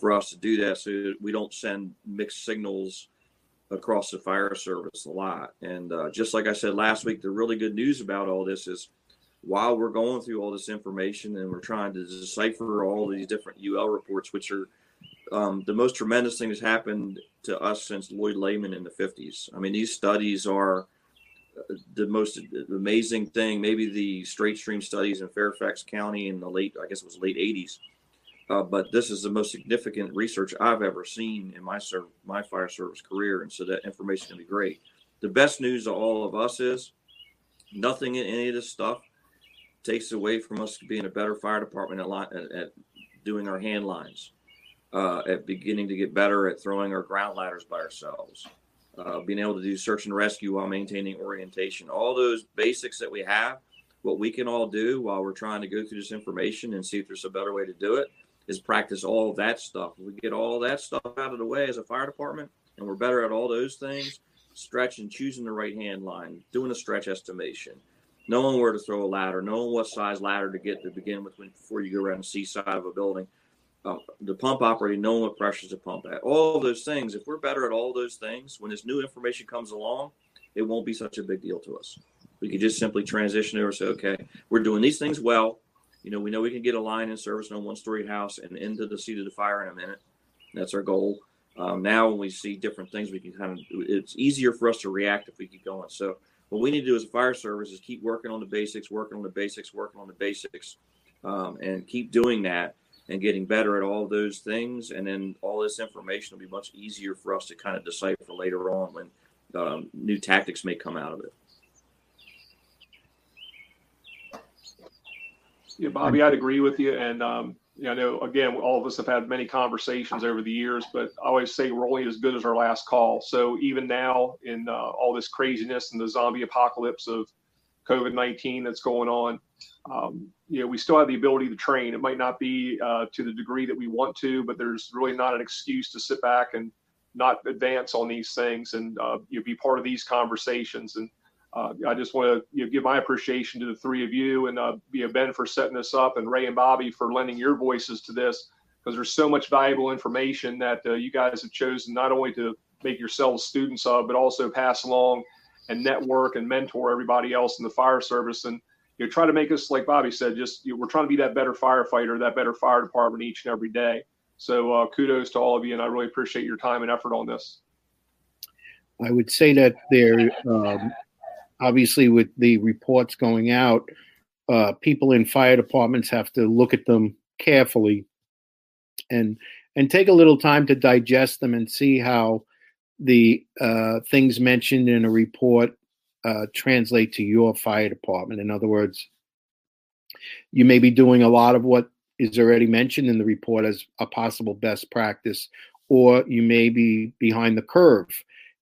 [SPEAKER 3] for us to do that so we don't send mixed signals across the fire service a lot. And uh, just like I said last week, the really good news about all this is while we're going through all this information and we're trying to decipher all these different UL reports, which are um, the most tremendous thing that's happened to us since Lloyd Layman in the 50s. I mean, these studies are uh, the most amazing thing. Maybe the straight stream studies in Fairfax County in the late, I guess it was late 80s. Uh, but this is the most significant research I've ever seen in my serv- my fire service career, and so that information can be great. The best news to all of us is nothing in any of this stuff takes away from us being a better fire department at, at, at doing our hand lines, uh, at beginning to get better at throwing our ground ladders by ourselves, uh, being able to do search and rescue while maintaining orientation. All those basics that we have, what we can all do while we're trying to go through this information and see if there's a better way to do it is practice all that stuff. We get all that stuff out of the way as a fire department and we're better at all those things, stretching, choosing the right hand line, doing a stretch estimation, knowing where to throw a ladder, knowing what size ladder to get to begin with when, before you go around the C side of a building. Uh, the pump operating, knowing what pressures to pump at, all those things. If we're better at all those things, when this new information comes along, it won't be such a big deal to us. We could just simply transition over say, okay, we're doing these things well. You know, we know we can get a line in service in a one story house and into the seat of the fire in a minute. That's our goal. Um, now, when we see different things, we can kind of, it's easier for us to react if we keep going. So, what we need to do as a fire service is keep working on the basics, working on the basics, working on the basics, um, and keep doing that and getting better at all those things. And then all this information will be much easier for us to kind of decipher later on when um, new tactics may come out of it.
[SPEAKER 2] Yeah, Bobby, I'd agree with you. And um, you know, I know again, all of us have had many conversations over the years, but I always say we're only as good as our last call. So even now, in uh, all this craziness and the zombie apocalypse of COVID nineteen that's going on, um, you know, we still have the ability to train. It might not be uh, to the degree that we want to, but there's really not an excuse to sit back and not advance on these things and uh, you know, be part of these conversations and uh, I just want to you know, give my appreciation to the three of you and uh, you know, Ben for setting this up and Ray and Bobby for lending your voices to this. because there's so much valuable information that uh, you guys have chosen not only to make yourselves students of, but also pass along and network and mentor everybody else in the fire service. And you know, try to make us, like Bobby said, just you know, we're trying to be that better firefighter, that better fire department each and every day. So uh, kudos to all of you, and I really appreciate your time and effort on this.
[SPEAKER 4] I would say that there, um, obviously, with the reports going out, uh, people in fire departments have to look at them carefully and and take a little time to digest them and see how the uh, things mentioned in a report uh, translate to your fire department. In other words, you may be doing a lot of what is already mentioned in the report as a possible best practice, or you may be behind the curve.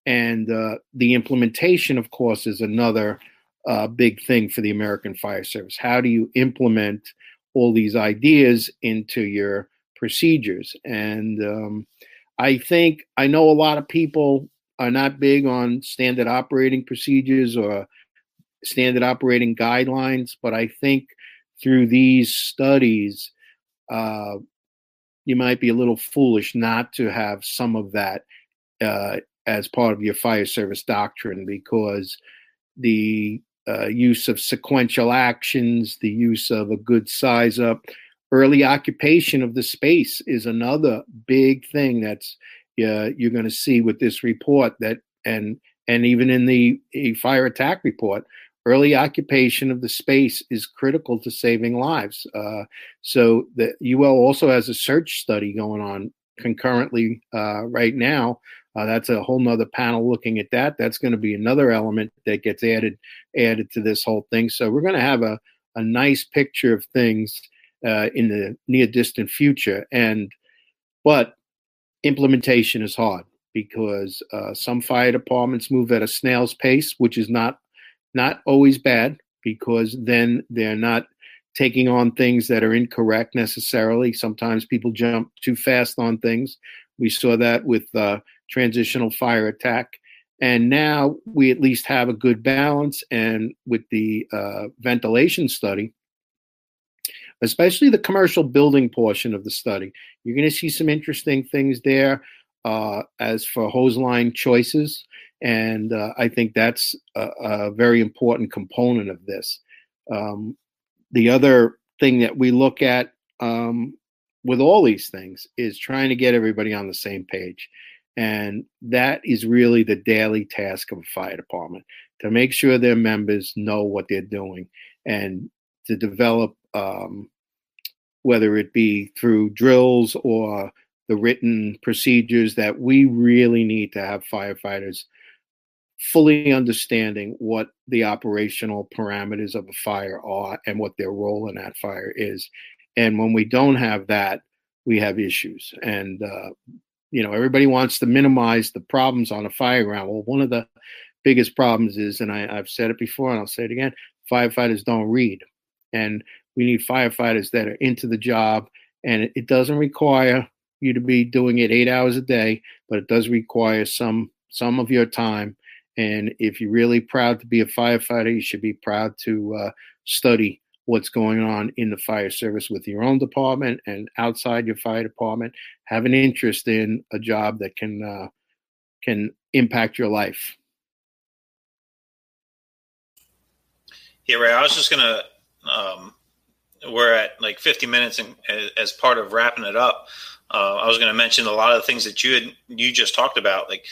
[SPEAKER 4] And uh, the implementation, of course, is another uh, big thing for the American Fire Service. How do you implement all these ideas into your procedures? And um, I think I know a lot of people are not big on standard operating procedures or standard operating guidelines, but I think through these studies, uh, you might be a little foolish not to have some of that uh, as part of your fire service doctrine because the uh, use of sequential actions, the use of a good size up, early occupation of the space is another big thing that's uh, you're going to see with this report that and and even in the fire attack report early occupation of the space is critical to saving lives. Uh, so the ul also has a search study going on concurrently uh, right now. Uh, that's a whole nother panel looking at that. That's going to be another element that gets added added to this whole thing. So we're going to have a, a nice picture of things uh, in the near distant future. And but implementation is hard because uh, some fire departments move at a snail's pace, which is not not always bad because then they're not taking on things that are incorrect necessarily. Sometimes people jump too fast on things. We saw that with uh, transitional fire attack. And now we at least have a good balance. And with the uh, ventilation study, especially the commercial building portion of the study. You're going to see some interesting things there uh, as for hose line choices. And uh, I think that's a, a, very important component of this. Um, the other thing that we look at um, with all these things is trying to get everybody on the same page. And that is really the daily task of a fire department to make sure their members know what they're doing and to develop um, whether it be through drills or the written procedures that we really need to have firefighters fully understanding what the operational parameters of a fire are and what their role in that fire is. And when we don't have that, we have issues. And, uh, you know, everybody wants to minimize the problems on a fire ground. Well, one of the biggest problems is, and I, I've said it before and I'll say it again firefighters don't read. And we need firefighters that are into the job. And it doesn't require you to be doing it eight hours a day, but it does require some some of your time. And if you're really proud to be a firefighter, you should be proud to uh, study what's going on in the fire service with your own department and outside your fire department. Have an interest in a job that can uh, can impact your life.
[SPEAKER 1] Yeah, Ray. I was just gonna. Um, we're at like 50 minutes, and as part of wrapping it up, uh, I was going to mention a lot of the things that you had you just talked about. Like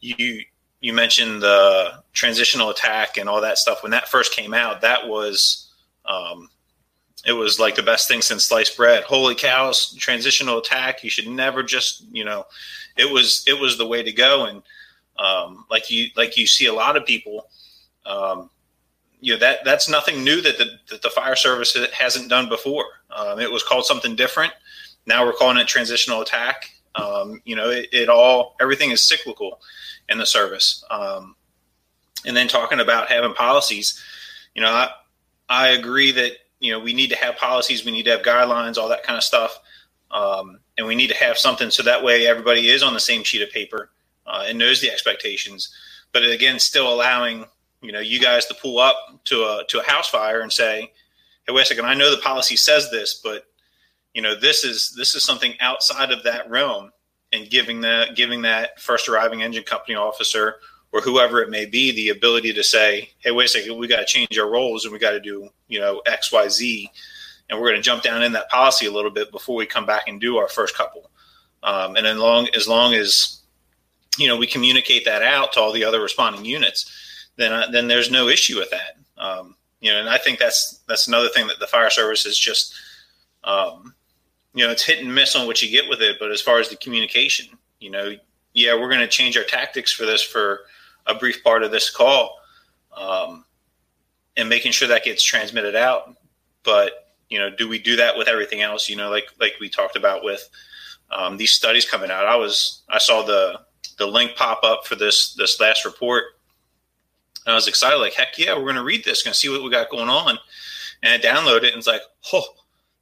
[SPEAKER 1] you you mentioned the transitional attack and all that stuff. When that first came out, that was um, it was like the best thing since sliced bread. Holy cows! Transitional attack. You should never just you know. It was it was the way to go, and um, like you like you see a lot of people. Um, you know that that's nothing new that the, that the fire service hasn't done before. Um, it was called something different. Now we're calling it transitional attack. Um, you know, it, it, all everything is cyclical in the service. Um, and then talking about having policies, you know, I, I agree that you know we need to have policies, we need to have guidelines, all that kind of stuff, um, and we need to have something so that way everybody is on the same sheet of paper uh, and knows the expectations. But again, still allowing you know you guys to pull up to a to a house fire and say, "Hey, wait a second, I know the policy says this, but you know, this is this is something outside of that realm, and giving that giving that first arriving engine company officer or whoever it may be the ability to say, hey, wait a second, we got to change our roles and we got to do you know X, Y, Z, and we're going to jump down in that policy a little bit before we come back and do our first couple. Um, and then long as long as you know we communicate that out to all the other responding units, then uh, then there's no issue with that. Um, you know, and I think that's that's another thing that the fire service is just, um, you know, it's hit and miss on what you get with it. But as far as the communication, you know, yeah, we're going to change our tactics for this for a brief part of this call, um, and making sure that gets transmitted out. But you know, do we do that with everything else? You know, like like we talked about with um, these studies coming out. I was I saw the the link pop up for this this last report. And I was excited, like heck yeah, we're gonna read this, gonna see what we got going on. And I download it, and it's like, oh,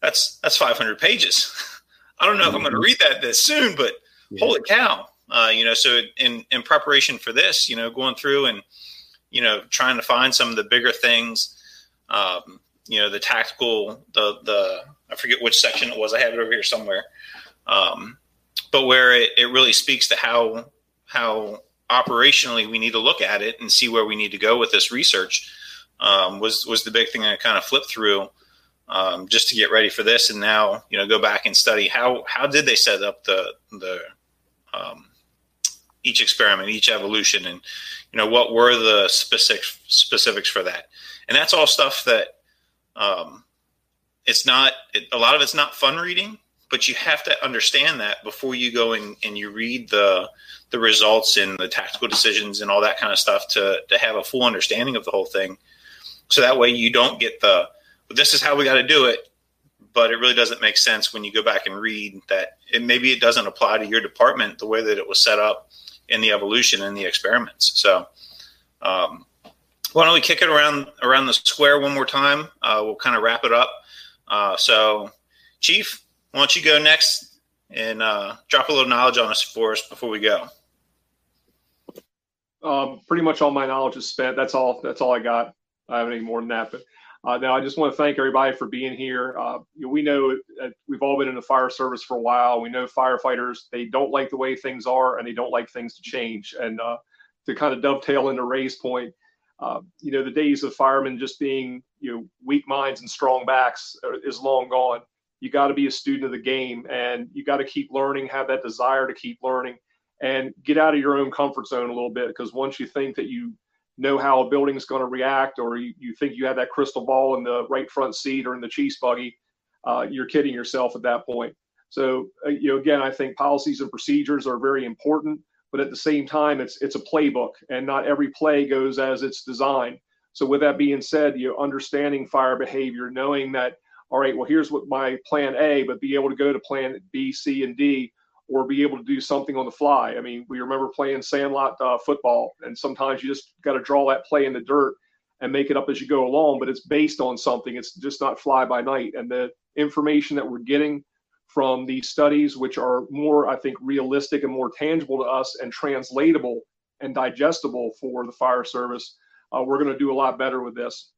[SPEAKER 1] that's that's 500 pages. I don't know if I'm gonna read that this soon, but yeah. holy cow! Uh, you know, so in in preparation for this, you know, going through and you know trying to find some of the bigger things, um, you know, the tactical, the the I forget which section it was. I have it over here somewhere. Um, but where it, it really speaks to how how operationally we need to look at it and see where we need to go with this research um, was was the big thing I kind of flipped through um, just to get ready for this, and now you know go back and study how how did they set up the the um, each experiment, each evolution, and you know what were the specific specifics for that, and that's all stuff that um, it's not it, a lot of it's not fun reading but you have to understand that before you go in and you read the the results and the tactical decisions and all that kind of stuff to to have a full understanding of the whole thing. So that way you don't get the this is how we got to do it but it really doesn't make sense when you go back and read that it, maybe it doesn't apply to your department the way that it was set up in the evolution and the experiments. So um, why don't we kick it around around the square one more time? Uh, we'll kind of wrap it up. Uh, so chief why don't you go next and uh, drop a little knowledge on us for us before we go?
[SPEAKER 2] Um, pretty much all my knowledge is spent. That's all. That's all I got. I haven't any more than that. But uh, now I just want to thank everybody for being here. Uh, know, we know we've all been in the fire service for a while. We know firefighters they don't like the way things are and they don't like things to change. And uh, to kind of dovetail into Ray's point, uh, you know, the days of firemen just being you know weak minds and strong backs is long gone you got to be a student of the game and you got to keep learning, have that desire to keep learning and get out of your own comfort zone a little bit because once you think that you know how a building is going to react or you, you think you have that crystal ball in the right front seat or in the cheese buggy, uh, you're kidding yourself at that point. So, uh, you know, again, I think policies and procedures are very important, but at the same time, it's it's a playbook, and not every play goes as it's designed. So, with that being said, you know, understanding fire behavior, knowing that all right, well, here's what my plan A, but be able to go to plan B, C, and D, or be able to do something on the fly. I mean, we remember playing sandlot uh, football, and sometimes you just got to draw that play in the dirt and make it up as you go along, but it's based on something. It's just not fly by night. And the information that we're getting from these studies, which are more, I think, realistic and more tangible to us and translatable and digestible for the fire service, uh, we're going to do a lot better with this.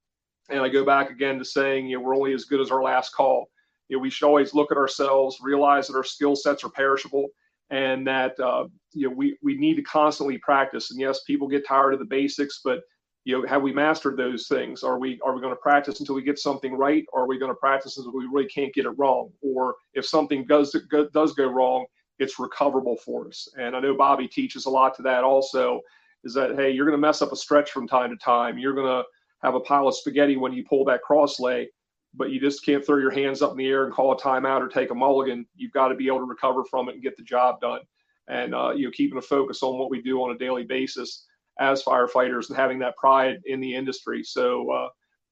[SPEAKER 2] And I go back again to saying, you know, we're only as good as our last call. You know, we should always look at ourselves, realize that our skill sets are perishable, and that uh, you know we we need to constantly practice. And yes, people get tired of the basics, but you know, have we mastered those things? Are we are we going to practice until we get something right, or are we going to practice until we really can't get it wrong? Or if something does go, does go wrong, it's recoverable for us. And I know Bobby teaches a lot to that also. Is that hey, you're going to mess up a stretch from time to time. You're going to have a pile of spaghetti when you pull that cross lay, but you just can't throw your hands up in the air and call a timeout or take a mulligan. You've got to be able to recover from it and get the job done. And uh, you know, keeping a focus on what we do on a daily basis as firefighters and having that pride in the industry. So, uh,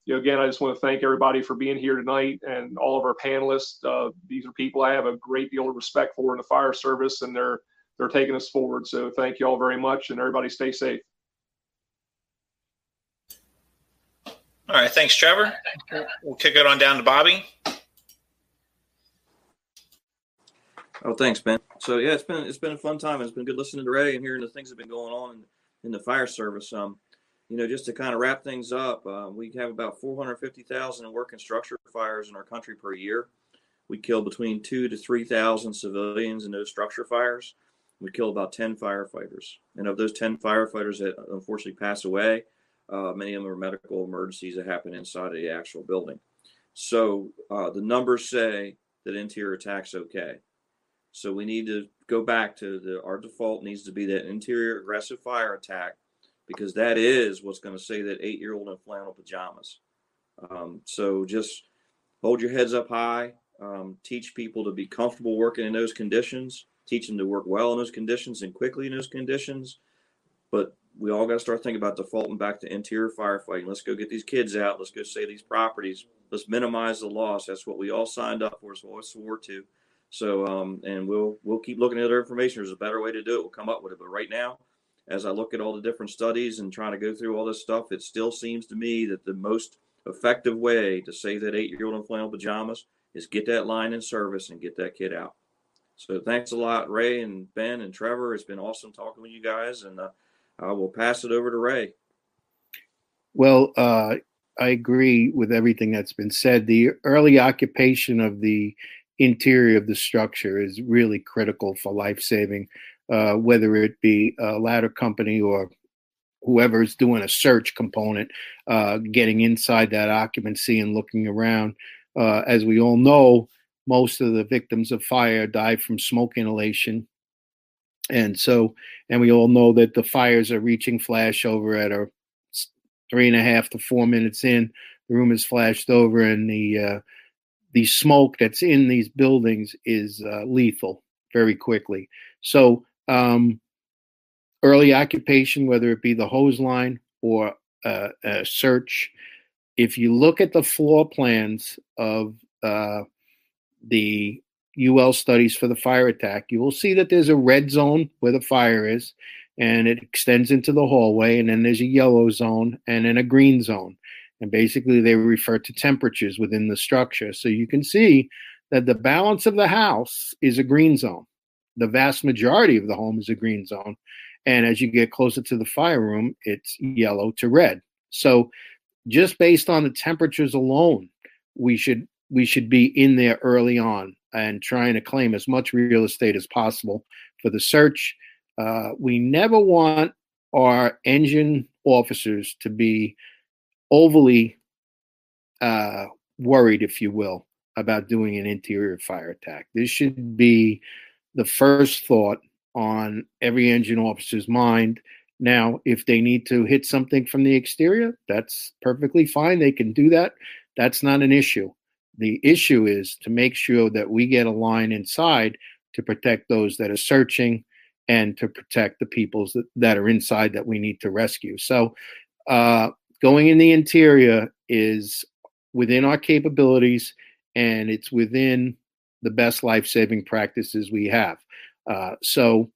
[SPEAKER 2] you know, again, I just want to thank everybody for being here tonight and all of our panelists. Uh, these are people I have a great deal of respect for in the fire service, and they're they're taking us forward. So, thank you all very much, and everybody stay safe.
[SPEAKER 1] All right, thanks, Trevor. We'll kick it on down to Bobby.
[SPEAKER 3] Oh, thanks, Ben. So yeah, it's been it's been a fun time. It's been good listening to Ray and hearing the things that have been going on in, in the fire service. Um, you know, just to kind of wrap things up, uh, we have about 450,000 working structure fires in our country per year. we kill between two to 3,000 civilians in those structure fires. We kill about 10 firefighters. And of those 10 firefighters that unfortunately pass away, uh, many of them are medical emergencies that happen inside of the actual building. So uh, the numbers say that interior attack's okay. So we need to go back to the our default needs to be that interior aggressive fire attack because that is what's going to say that eight year old in flannel pajamas. Um, so just hold your heads up high. Um, teach people to be comfortable working in those conditions. Teach them to work well in those conditions and quickly in those conditions. But we all got to start thinking about defaulting back to interior firefighting. Let's go get these kids out. Let's go save these properties. Let's minimize the loss. That's what we all signed up for. It's what we swore to. So, um, and we'll we'll keep looking at other information. There's a better way to do it. We'll come up with it. But right now, as I look at all the different studies and trying to go through all this stuff, it still seems to me that the most effective way to save that eight-year-old in flannel pajamas is get that line in service and get that kid out. So thanks a lot, Ray and Ben and Trevor. It's been awesome talking with you guys, and uh, I will pass it over to Ray.
[SPEAKER 4] Well, uh, I agree with everything that's been said. The early occupation of the interior of the structure is really critical for life saving, uh, whether it be a ladder company or whoever's doing a search component, uh, getting inside that occupancy and looking around. Uh, as we all know, most of the victims of fire die from smoke inhalation. And so, and we all know that the fires are reaching flash over at a three and a half to four minutes in. The room is flashed over, and the uh, the smoke that's in these buildings is uh, lethal very quickly. So, um, early occupation, whether it be the hose line or uh, a search, if you look at the floor plans of uh, the UL studies for the fire attack, you will see that there's a red zone where the fire is, and it extends into the hallway, and then there's a yellow zone and then a green zone. And basically, they refer to temperatures within the structure. So you can see that the balance of the house is a green zone. The vast majority of the home is a green zone. And as you get closer to the fire room, it's yellow to red. So just based on the temperatures alone, we should we should be in there early on and trying to claim as much real estate as possible for the search. Uh, we never want our engine officers to be overly uh, worried, if you will, about doing an interior fire attack. This should be the first thought on every engine officer's mind. Now, if they need to hit something from the exterior, that's perfectly fine. They can do that. That's not an issue. The issue is to make sure that we get a line inside to protect those that are searching and to protect the peoples that, that are inside that we need to rescue. So, uh, going in the interior is within our capabilities and it's within the best life saving practices we have. Uh, so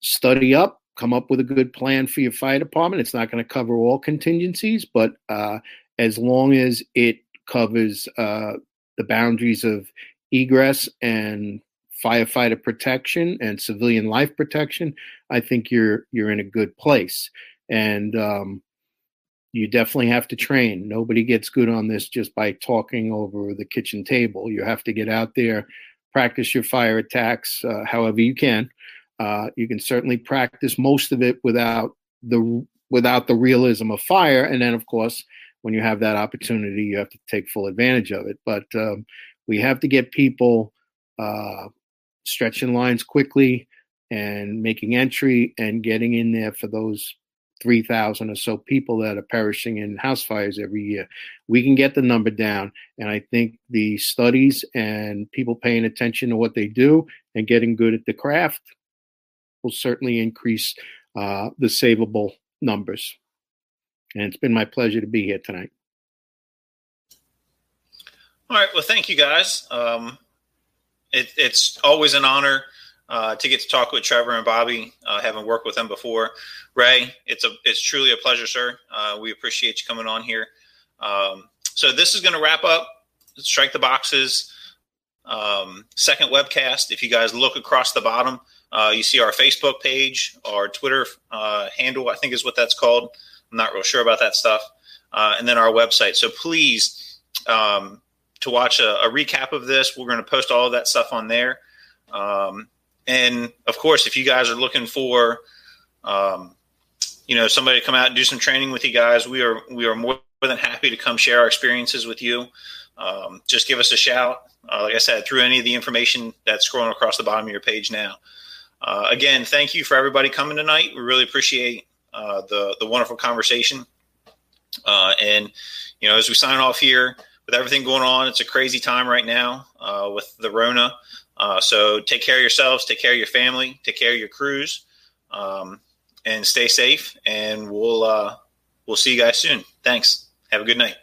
[SPEAKER 4] study up, come up with a good plan for your fire department. It's not going to cover all contingencies, but uh, as long as it covers uh, the boundaries of egress and firefighter protection and civilian life protection, I think you're you're in a good place. And um, you definitely have to train. Nobody gets good on this just by talking over the kitchen table. You have to get out there, practice your fire attacks uh, however you can. Uh, you can certainly practice most of it without the without the realism of fire, and then of course, when you have that opportunity, you have to take full advantage of it. But um, we have to get people uh, stretching lines quickly and making entry and getting in there for those 3,000 or so people that are perishing in house fires every year. We can get the number down. And I think the studies and people paying attention to what they do and getting good at the craft will certainly increase uh, the savable numbers. And it's been my pleasure to be here tonight.
[SPEAKER 1] All right. Well, thank you guys. Um, it, it's always an honor uh, to get to talk with Trevor and Bobby, uh, having worked with them before. Ray, it's a it's truly a pleasure, sir. Uh, we appreciate you coming on here. Um, so this is going to wrap up Strike the Boxes um, second webcast. If you guys look across the bottom, uh, you see our Facebook page, our Twitter uh, handle, I think is what that's called. I'm not real sure about that stuff, uh, and then our website. So please. Um, to watch a, a, recap of this, we're going to post all of that stuff on there. Um, and of course, if you guys are looking for, um, you know, somebody to come out and do some training with you guys, we are we are more than happy to come share our experiences with you. Um, just give us a shout. Uh, like I said, through any of the information that's scrolling across the bottom of your page now. Uh, again, thank you for everybody coming tonight. We really appreciate uh, the the wonderful conversation. Uh, and you know, as we sign off here, with everything going on, it's a crazy time right now uh, with the Rona. Uh, so take care of yourselves, take care of your family, take care of your crews, um, and stay safe. And we'll we'll see you guys soon. Thanks. Have a good night.